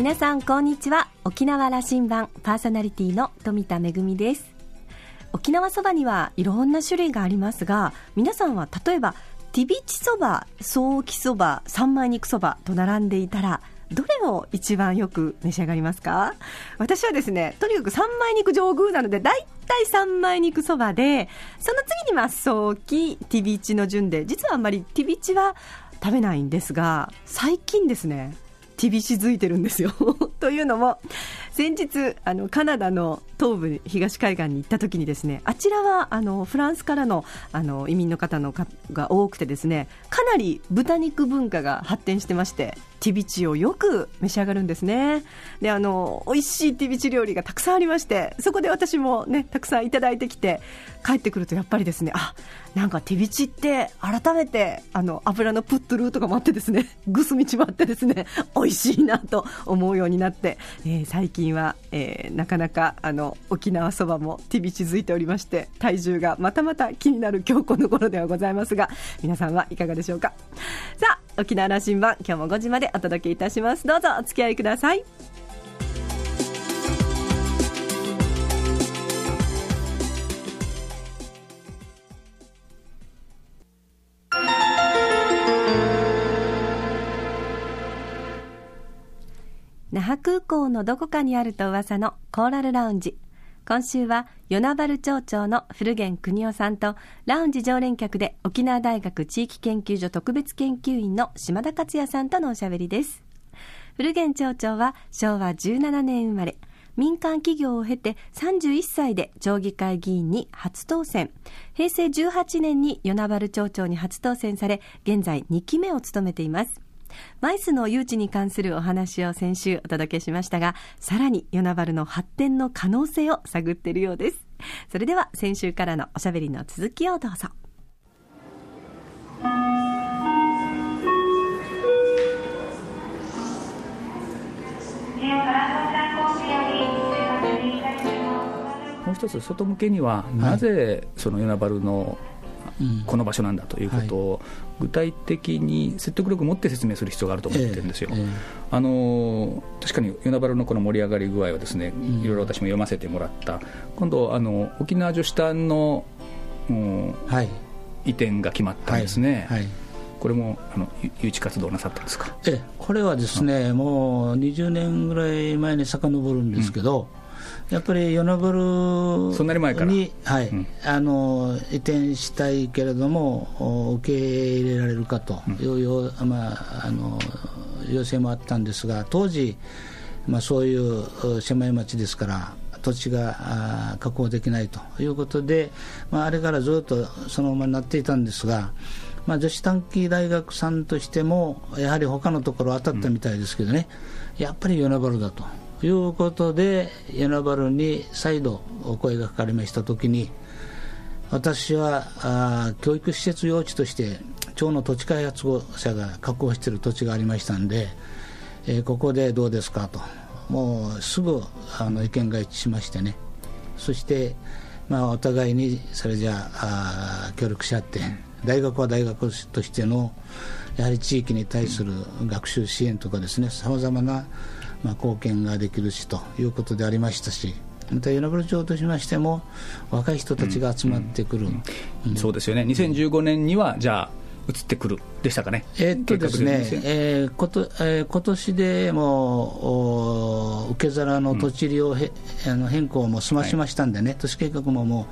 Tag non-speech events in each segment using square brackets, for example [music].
皆さんこんにちは。沖縄羅針盤パーソナリティの富田恵です。沖縄そばにはいろんな種類がありますが皆さんは例えばティビチそば、ソーキそば、三枚肉そばと並んでいたらどれを一番よく召し上がりますか？私はですね、とにかく三枚肉上宮なので、大体三枚肉そばで、その次にまあ、ソーキ、ティビチの順で、実はあんまりティビチは食べないんですが、最近ですね、厳しづいてるんですよ。[laughs] というのも、先日あのカナダの東部東海岸に行った時にですねあちらはあのフランスからのあの移民の方のが多くてですねかなり豚肉文化が発展してましてティビチをよく召し上がるんですね。であの美味しいティビチ料理がたくさんありましてそこで私もねたくさんいただいてきて帰ってくるとやっぱりですねあなんかティビチって改めてあの油のプットルーとかもあってですねぐすみちもあってですね美味しいなと思うようになって、えー、最近は、えー、なかなかあの沖縄そばも手びちづいておりまして体重がまたまた気になる今日この頃ではございますが皆さんはいかがでしょうか。さあ沖縄羅針盤今日も5時までお届けいたします。どうぞお付き合いください。覇空港のどこかにあると噂のコーラルラウンジ。今週は与那原町長の古源邦夫さんとラウンジ常連客で沖縄大学地域研究所特別研究員の島田克也さんとのおしゃべりです。古源町長は昭和17年生まれ。民間企業を経て31歳で町議会議員に初当選。平成18年に与那原町長に初当選され現在2期目を務めています。マイスの誘致に関するお話を先週お届けしましたが、さらに与那原の発展の可能性を探っているようです。それでは先週からのおしゃべりの続きをどうぞ。もう一つ外向けにはなぜその与那原のこの場所なんだということを具体的に説得力を持って説明する必要があると思ってるんですよ。あの確かに与那原のこの盛り上がり具合はですね、いろいろ私も読ませてもらった。今度あの沖縄女子団の、うん、はい、移転が決まったんですね。はい、はい。これもあの誘致活動なさったんですか？えこれはですね、もう20年ぐらい前に遡るんですけど、やっぱり与那原そんなに前から？に、はい、うん、あの移転したいけれども、受け入れられるかという、うん、まあ、あの要請もあったんですが、当時、まあ、そういう狭い町ですから、土地が確保できないということで、まあ、あれからずっとそのままになっていたんですが、まあ、女子短期大学さんとしても、やはり他のところ当たったみたいですけどね、うん、やっぱり与那原だと。いうことで与那原に再度お声がかかりましたときに私はあ教育施設用地として町の土地開発者が確保している土地がありましたんで、えー、ここでどうですかと。もうすぐあの意見が一致しましてね。そして、まあ、お互いにそれじゃあ協力し合って大学は大学としてのやはり地域に対する学習支援とかですねさまざまなまあ、貢献ができるしということでありましたしまた与那原町としましても若い人たちが集まってくる、そうですよね。2015年にはじゃあ移ってくるでしたかね。えー、っとですね、えー、こと、えー、今年でも受け皿の土地利用へ、うん、あの変更も済ましましたんでね、はい、都市計画もも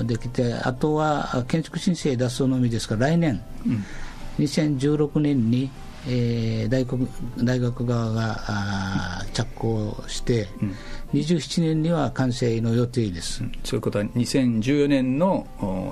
うできて、あとは建築申請出すのみですから、来年、うん、2016年にえー、大学大学側があ着工して、うん、27年には完成の予定です、うん、そういうことは2014年の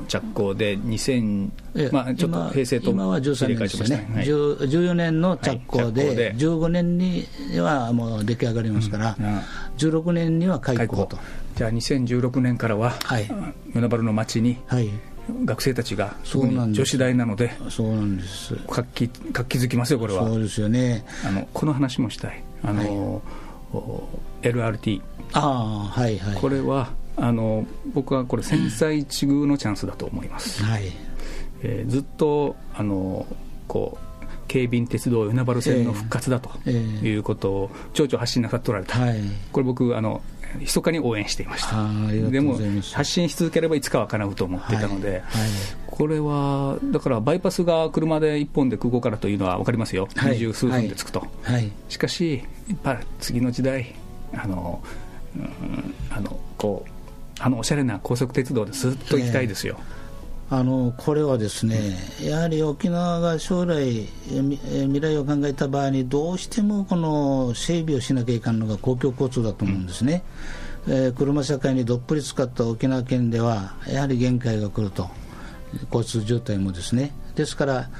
着工で2000、まあ、ちょっと平成と今は13年ですね、はい、14年の着工で,、はい、で。15年にはもう出来上がりますから、うん、16年には開校と。じゃあ2016年からは、はい、与那原の町に、はい学生たちが特に女子大なのでそうなんです。活気活気づきますよこれは。そうですよね。あのこの話もしたい。あの、はい、LRT ああはいはい。これはあの僕はこれ千載一遇のチャンスだと思います、はい。えー、ずっとあのこう京浜鉄道与那原線の復活だということを、町長発信なさっておられた、はい、これ僕あの、密かに応援していました、でも発信し続ければいつかは叶うと思っていたので、はいはい、これはだからバイパスが車で1本で空港からというのは分かりますよ、二十数分で着くと、しかし、やっぱ次の時代、あのうん、あのこうあのおしゃれな高速鉄道でずっと行きたいですよ。えーあのこれはですね、やはり沖縄が将来、未来を考えた場合に、どうしてもこの整備をしなきゃいかんのが公共交通だと思うんですね、うん、えー、車社会にどっぷり使った沖縄県では、やはり限界が来ると、交通渋滞もですね。ですから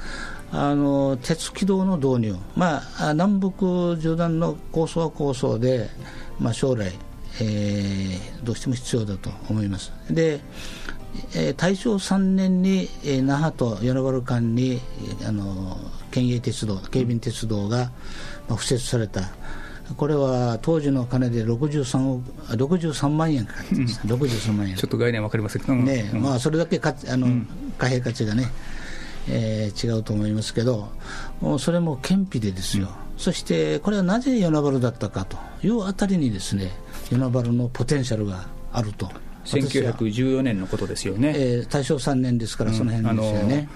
あの鉄軌道の導入、まあ、南北縦断の構想は構想で、まあ、将来、えー、どうしても必要だと思います。でえー、大正3年に、えー、那覇と与那原間に、あの県営鉄道、警備鉄道が、まあ、敷設された、これは当時の金で63億63万円かかってました、うん、63万円。ちょっと概念分かりませんけど、ねまあ、それだけかあの、うん、貨幣価値がね、えー、違うと思いますけど、それも顕費でですよ、うん、そしてこれはなぜ与那原だったかというあたりにですね、与那原のポテンシャルがあると。1914年のことですよね、えー、大正3年ですから、その辺ですよね。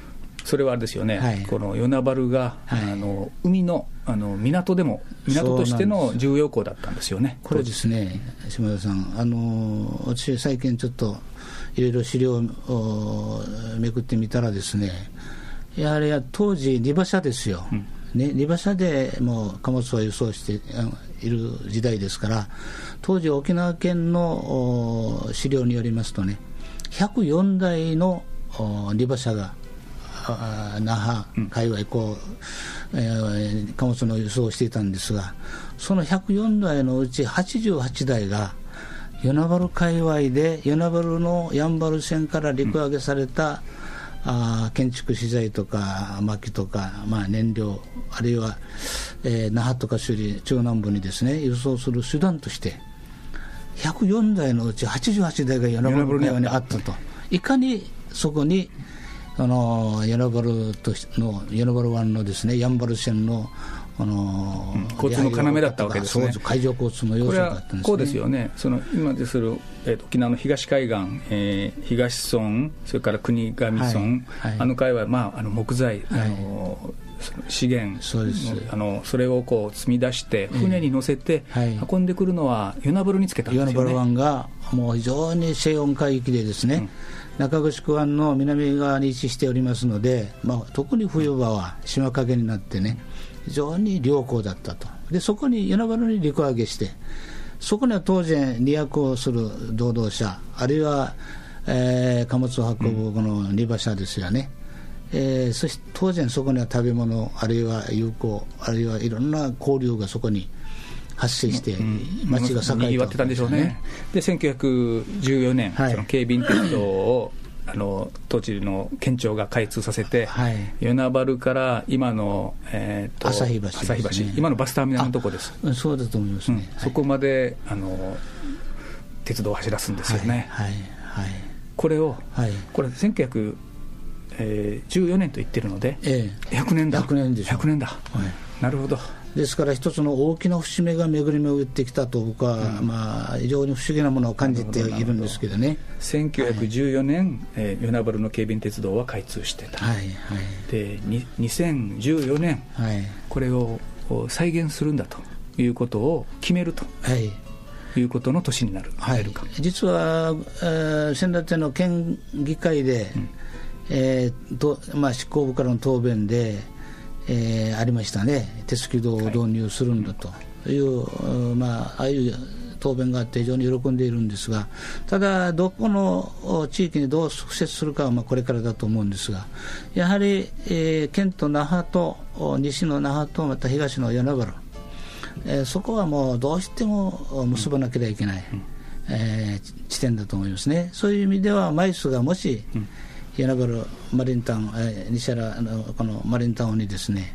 それはあれですよね、はい、この与那原が、はい、あの海のあの港でも、港としての重要港だったんですよね。これですね、島田さん、あの私、最近ちょっといろいろ資料をめくってみたらですね、やはり当時、荷馬車ですよ、うん、ね、荷馬車でもう貨物を輸送している時代ですから、当時、沖縄県の資料によりますとね、104台の荷馬車が那覇界隈こう、えー、貨物の輸送をしていたんですが、その104台のうち88台が、与那原界隈で与那原のやんばる線から陸揚げされた、うん、あ建築資材とか薪とか、まあ、燃料あるいは、えー、那覇とか首里中南部にですね輸送する手段として104台のうち88台が与那原海岸にあったと、いかにそこにあの与那原との与那原湾のですねやんばる線のあの、うん、交通の要だったわけですね。海上交通の要素だったんです、ね、こうですよね。その今でする、えー、沖縄の東海岸、えー、東村、それから国頭村、はいはい、あの海はまああの木材、はい、あの資源そうです。あのそれをこう積み出して船に乗せて運んでくるのは与那原につけたんですよ、ね、与那原湾がもう非常に西温海域でですね、うん。中城湾の南側に位置しておりますので、まあ、特に冬場は島陰になってね非常に良好だったと。でそこに与那原に陸揚げしてそこには当然荷役をする労働者あるいは、えー、貨物を運ぶこの荷馬車ですよね、えー、そして当然そこには食べ物あるいは友好あるいはいろんな交流がそこに発生して、町が栄えた、ってたんでしょうね。で1914年、はい、その警備鉄道をあの当時の県庁が開通させて、はい、与那原から今の、えーと、朝日橋、ね、朝日橋、今のバスターミナルのとこです。そうだと思いますね。うん、そこまであの鉄道を走らすんですよね。はい、はい、これを、はい、これ1914、えー、年と言ってるので、ええ、100年だ。100年でしょ。100年だ。はい、なるほど。ですから一つの大きな節目が巡り巡ってきたと僕は、うん、まあ、非常に不思議なものを感じているんですけどね。1914年、はいえー、与那原の警備鉄道は開通してた、はいはい、で2014年、はい、これを再現するんだということを決めると。はい。いうことの年になる、はい、実は、えー、先立の県議会で、うんえーとまあ、執行部からの答弁で、えー、ありましたね、鉄軌道を導入するんだという、はい、まあ、ああいう答弁があって非常に喜んでいるんですが、ただ、どこの地域にどう敷設するかはまあこれからだと思うんですが、やはり、えー、県と那覇と、西の那覇とまた東の与那原、えー、そこはもうどうしても結ばなければいけない、うん、えー、地点だと思いますね。そういう意味では、枚数がもし、うん与那原マリンタウン、えー、西原のこのマリンタウンにですね、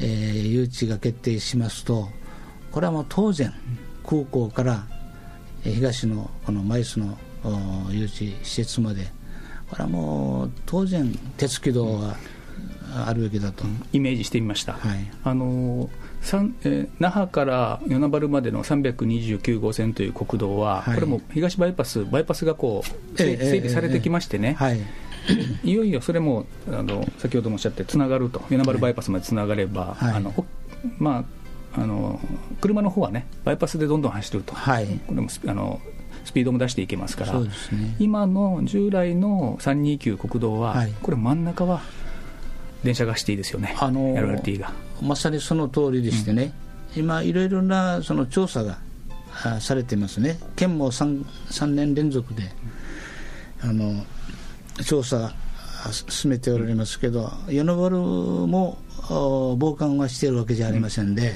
えー、誘致が決定しますと、これはもう当然、空港から、えー、東のこのマイスの誘致施設まで、これはもう当然、鉄軌道はあるべきだと、イメージしてみました、はい、あのえー、那覇から与那原までの329号線という国道は、はい、これも東バイパス、バイパスがこう整備されてきましてね、はいいよいよそれもあの先ほどもおっしゃってつながると、与那原バイパスまでつながれば、はい、あのまあ、あの車の方はね、バイパスでどんどん走ると、はい、これもあのスピードも出していけますから、ね、今の従来の329国道は、はい、これ、真ん中は電車がしていいですよね、あのー、LRT が。まさにその通りでしてね、うん、今、いろいろなその調査がされていますね、県も 3, 3年連続で。あの調査進めておりますけど、与那原も傍観はしているわけじゃありませんで、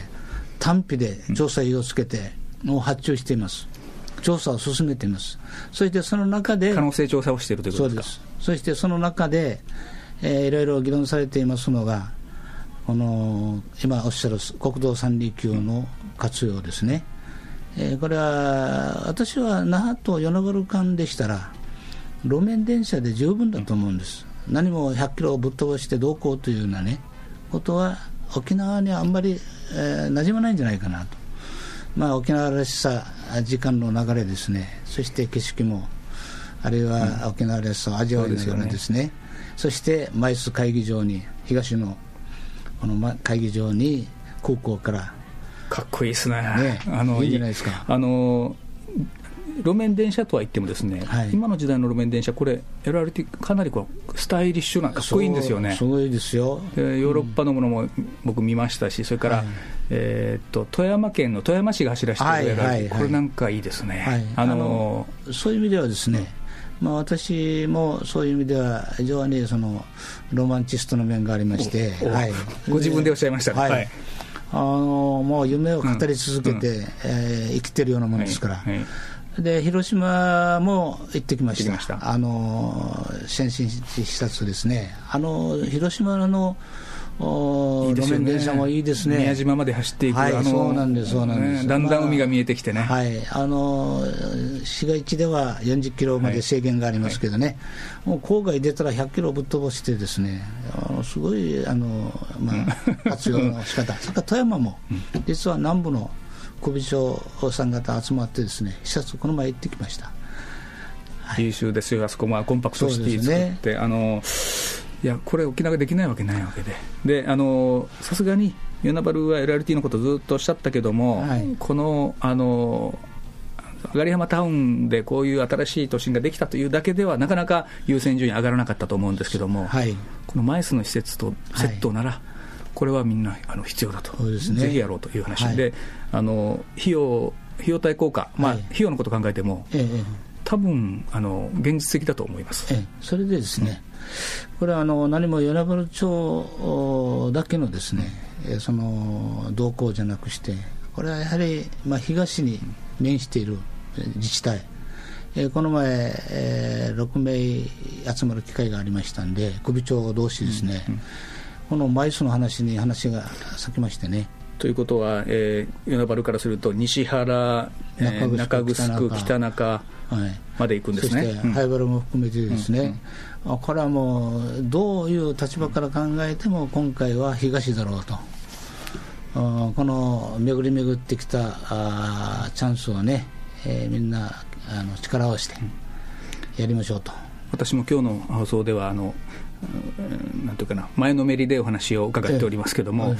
単費で調査費をつけて、もう発注しています。調査を進めています。そしてその中で、可能性調査をしているということですか？そしてその中で、えー、いろいろ議論されていますのが、この今おっしゃる国道三里橋の活用ですね、えー、これは私は那覇と与那原間でしたら、路面電車で十分だと思うんです、何も100キロをぶっ飛ばしてどうこうというようなね、ことは沖縄にはあんまり、えー、馴染まないんじゃないかなと、まあ、沖縄らしさ、時間の流れですね、そして景色も、あるいは沖縄らしさを味わいながらですね、そして枚数会議場に、東のこの会議場に空港から。かっこいいですね。ねあのいいじゃないですか。あの路面電車とは言ってもですね、はい、今の時代の路面電車、これ、LRT、かなりこうスタイリッシュな、かっこいいんですよね。すごいですよ。でヨーロッパのものも僕見ましたし、それから、はい、えー、と富山県の富山市が走らせてる LRT、はいはい、これなんかいいですね。あのそういう意味ではですね、まあ、私もそういう意味では非常にそのロマンチストの面がありまして、はい、ご自分でおっしゃいましたね、はい。あのもう夢を語り続けて、うん、えー、生きてるようなものですから、はいはいで広島も行ってきました、した。あの先進視察ですね、あの広島のお路面電車もいいですね。宮島まで走っていく、はい、そうなんです、そうなんです、だんだん海が見えてきてね、はい、あの市街地では40キロまで制限がありますけどね、はい、もう郊外出たら100キロぶっ飛ばしてですね、あのすごいあの、まあ、[laughs] 活用の仕方。それから富山も、実は南部の首長さん方集まってですね視察この前行ってきました、はい、優秀ですよ。あそこまあコンパクトシティ作って、ね、あのいやこれ沖縄できないわけないわけで。であのさすがに与那原は LRT のことずっとおっしゃったけども、はい、このあの上浜タウンでこういう新しい都心ができたというだけでは、なかなか優先順位上がらなかったと思うんですけども、はい、このマイスの施設とセットなら、はい、これはみんなあの必要だと、ね、ぜひやろうという話、はい、であの費用費用対効果、まあ、費用のことを考えても、ええ、多分あの現実的だと思います、ええ、それでですね、うん、これはあの何も与那原町だけのですね、その動向じゃなくして、これはやはり、まあ、東に面している自治体、えー、この前、えー、6名集まる機会がありましたんで、首長同士ですね、うんうんこの枚数の話に話が咲きましてね。ということは、えー、与那原からすると西原、えー、中城、北中まで行くんですね、そして灰原も含めてですね、うんうん、これはもうどういう立場から考えても今回は東だろうと。この巡り巡ってきたあチャンスをね、えー、みんなあの力を合わせてやりましょうと。私も今日の放送ではあのなんていうかな、前のめりでお話を伺っておりますけれども、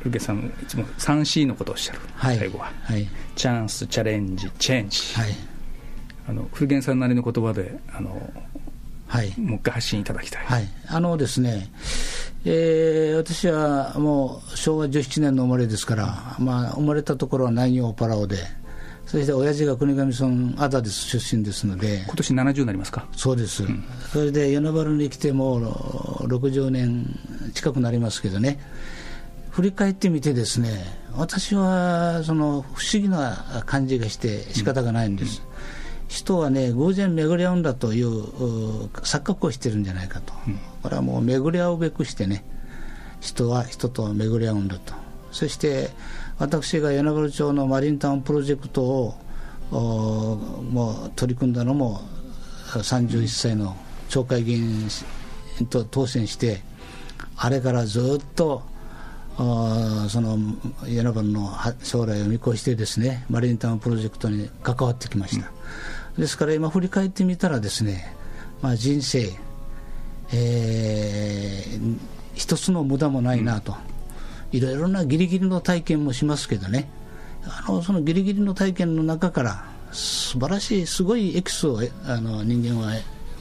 古家さん、いつも 3C のことをおっしゃる、はい、最後は、はい、チャンス、チャレンジ、チェンジ、はい、あの古源さんなりの言葉であの、はい、もう一回発信いただきたい。はい、あのですねえー、私はもう昭和17年の生まれですから、まあ、生まれたところは南洋パラオで、そして親父が国頭村アダデス出身ですので。今年70になりますか？そうです、うん、それで与那原に来てもう60年近くなりますけどね。振り返ってみてですね私はその不思議な感じがして仕方がないんです、うんうん、人はね偶然巡り合うんだという錯覚をしてるんじゃないかと、これはもう巡り合うべくしてね人は人と巡り合うんだと。そして私が与那原町のマリンタウンプロジェクトをもう取り組んだのも31歳の町会議員と当選してあれからずっとその与那原の将来を見越してですねマリンタウンプロジェクトに関わってきました、うん、ですから今振り返ってみたらですね、まあ、人生、えー、一つの無駄もないなと、いろいろなギリギリの体験もしますけどね。あのそのギリギリの体験の中から素晴らしいすごいエキスをあの人間は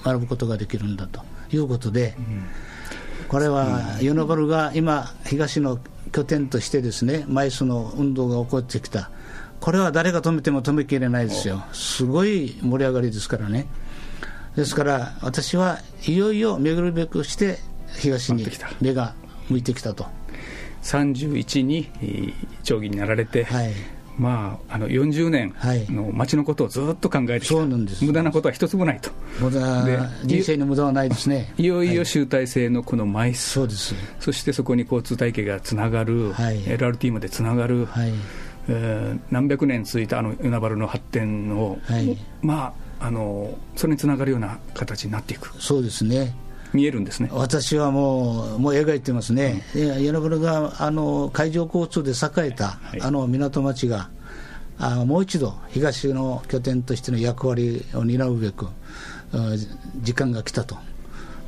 学ぶことができるんだということで、うん。これは与那原が今、東の拠点としてですね、マイスの運動が起こってきた、これは誰が止めても止めきれないですよ、すごい盛り上がりですからね。ですから私はいよいよ巡るべくして東に目が向いてきたと31に町議になられて、はい、まあ、あの40年の町のことをずっと考えてきた、はい、無駄なことは一つもないと、無駄人生に無駄はないですね。いよいよ集大成のこの枚数、はい、そそしてそこに交通体系がつながる、はい、LRT までつながる、はい。えー、何百年続いたあの与那原の発展を、はい、まああの、それにつながるような形になっていく。そうですね見えるんですね。私はもう、もう描いてますね、うん、原があの海上交通で栄えた、はい、あの港町が、あもう一度、東の拠点としての役割を担うべく、時間が来たと、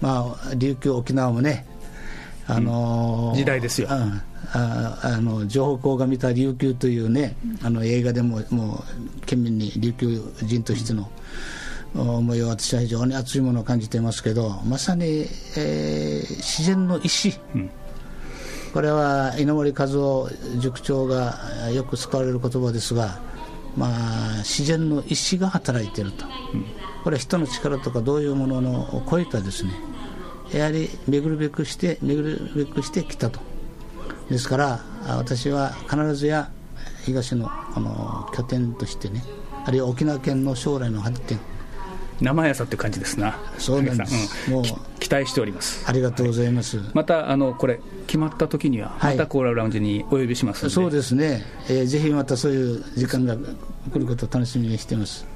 まあ、琉球、沖縄もね、あのーうん、時代ですよ。ああの情報校が見た琉球というね、あの映画でももう県民に琉球人としての、思いを私は非常に熱いものを感じていますけどまさに、えー、自然の意志、うん、これは稲森和夫塾長がよく使われる言葉ですが、まあ、自然の意志が働いていると、うん、これは人の力とかどういうもののを超えたですね。やはり巡るべくして巡るべくしてきたと。ですから私は必ずや東のこの拠点としてねあるいは沖縄県の将来の発展生やさっていう感じですな、そうなんです、うん、もう期待しております。ありがとうございます、はい、またあのこれ、決まった時には、またコーラルラウンジにお呼びしますので、そうですね、えー、ぜひまたそういう時間が来ることを楽しみにしています。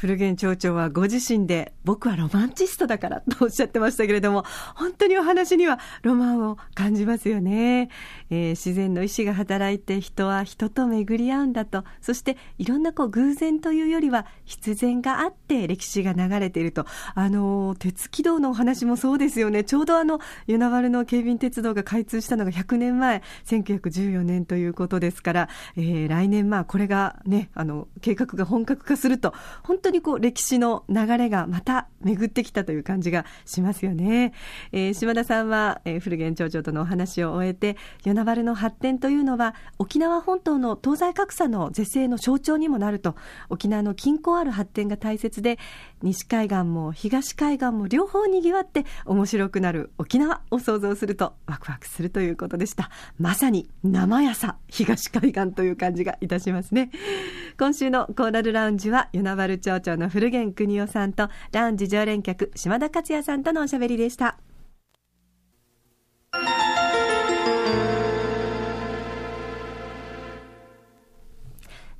古源町長はご自身で僕はロマンチストだからとおっしゃってましたけれども、本当にお話にはロマンを感じますよね。えー、自然の意志が働いて人は人と巡り合うんだと、そしていろんなこう偶然というよりは必然があって歴史が流れていると、あの、鉄軌道のお話もそうですよね。ちょうどあの、与那原の警備鉄道が開通したのが100年前、1914年ということですから、えー、来年まあこれがね、あの、計画が本格化すると、本当にこう歴史の流れがまた巡ってきたという感じがしますよね。えー、島田さんは、えー、古源町長とのお話を終えて、与那原の発展というのは沖縄本島の東西格差の是正の象徴にもなると、沖縄の均衡ある発展が大切で、西海岸も東海岸も両方にぎわって面白くなる沖縄を想像するとワクワクするということでした。まさに生やさ東海岸という感じがいたしますね。今週のコーラルラウンジは与那原町長の古源邦夫さんとラウンジ常連客島田克也さんとのおしゃべりでした。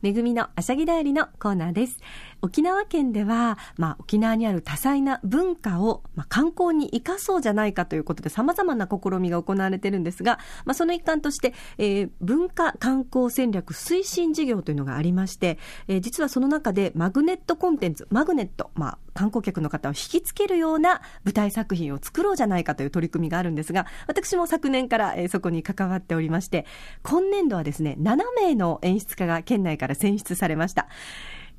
めぐみのあしゃぎだよりのコーナーです。沖縄県では、まあ、沖縄にある多彩な文化を、まあ、観光に生かそうじゃないかということで様々な試みが行われているんですが、まあ、その一環として、えー、文化観光戦略推進事業というのがありまして、えー、実はその中でマグネットコンテンツ、マグネット、まあ、観光客の方を引きつけるような舞台作品を作ろうじゃないかという取り組みがあるんですが、私も昨年から、えー、そこに関わっておりまして、今年度はですね、7名の演出家が県内から選出されました。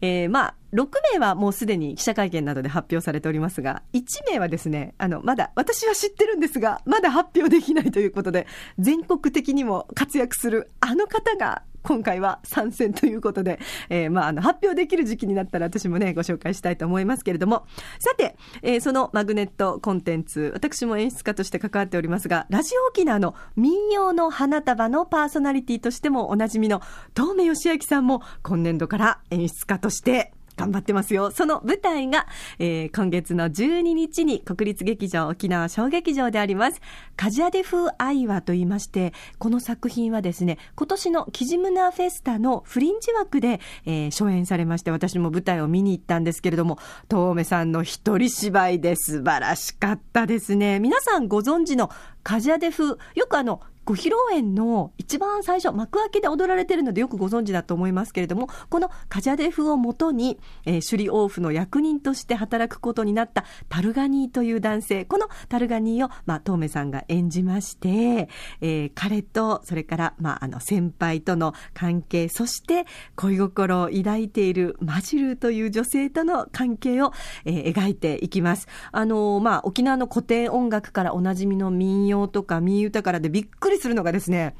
えー、まあ、6名はもうすでに記者会見などで発表されておりますが、1名はですね、あの、まだ、私は知ってるんですが、まだ発表できないということで、全国的にも活躍するあの方が今回は参戦ということで、えー、まあ、あの、発表できる時期になったら私もね、ご紹介したいと思いますけれども、さて、えー、そのマグネットコンテンツ、私も演出家として関わっておりますが、ラジオ沖縄の民謡の花束のパーソナリティとしてもおなじみの、東目義明さんも今年度から演出家として頑張ってますよ。その舞台が、えー、今月の12日に国立劇場沖縄小劇場であります。カジャデ風アイワと言いまして、この作品はですね、今年のキジムナーフェスタのフリンジ枠で、えー、初演されまして、私も舞台を見に行ったんですけれども、遠目さんの一人芝居で素晴らしかったですね。皆さんご存知のカジャデ風、よくあの、ご披露宴の一番最初、幕開けで踊られているのでよくご存知だと思いますけれども、このカジャデフをもとに、えー、首里王府の役人として働くことになったタルガニーという男性、このタルガニーを、まあ、トーメさんが演じまして、えー、彼と、それから、まあ、あの、先輩との関係、そして恋心を抱いているマジルという女性との関係を、えー、描いていきます。あのまあ、沖縄の古典音楽からおなじみの民謡とか民謡からでびっくりりするのがですね、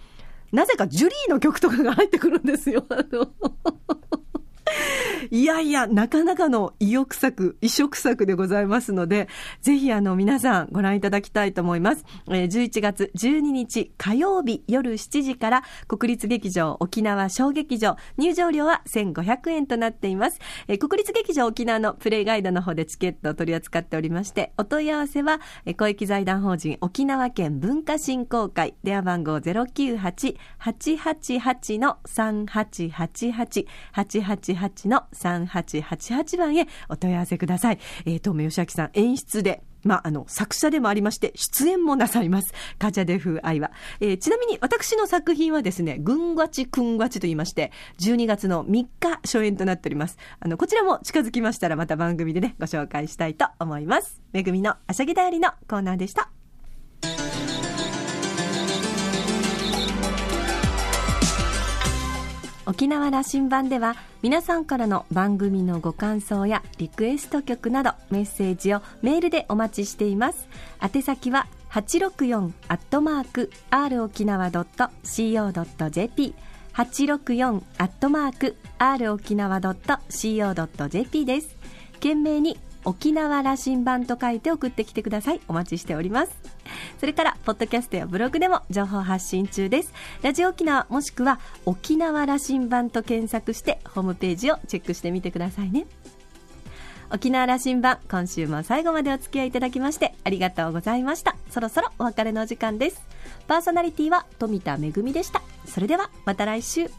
なぜかジュリーの曲とかが入ってくるんですよ。あの [laughs] いやいや、なかなかの意欲作、異色作でございますので、ぜひあの皆さんご覧いただきたいと思います。えー、11月12日火曜日夜7時から国立劇場沖縄小劇場入場料は1500円となっています。えー、国立劇場沖縄のプレイガイドの方でチケットを取り扱っておりまして、お問い合わせは、公益財団法人沖縄県文化振興会電話番号098-888-3888 888の3888番へお問い合わせください。えー、東明義明さん演出でまあ、あの、作者でもありまして、出演もなさいます。カジャデ風愛は。えー、ちなみに私の作品はですね、ぐんわちくんわちと言いまして、12月の3日初演となっております。あの、こちらも近づきましたらまた番組でね、ご紹介したいと思います。めぐみのあしゃぎだよりのコーナーでした。沖縄羅針盤では皆さんからの番組のご感想やリクエスト曲などメッセージをメールでお待ちしています。宛先は864アットマーク r 沖縄 .co.jp 864アットマーク r 沖縄 .co.jp です。懸命に沖縄羅針盤と書いて送ってきてください。お待ちしております。それからポッドキャストやブログでも情報発信中です。ラジオ沖縄もしくは沖縄羅針盤と検索してホームページをチェックしてみてくださいね。沖縄羅針盤今週も最後までお付き合いいただきましてありがとうございました。そろそろお別れの時間です。パーソナリティは富田恵でした。それではまた来週。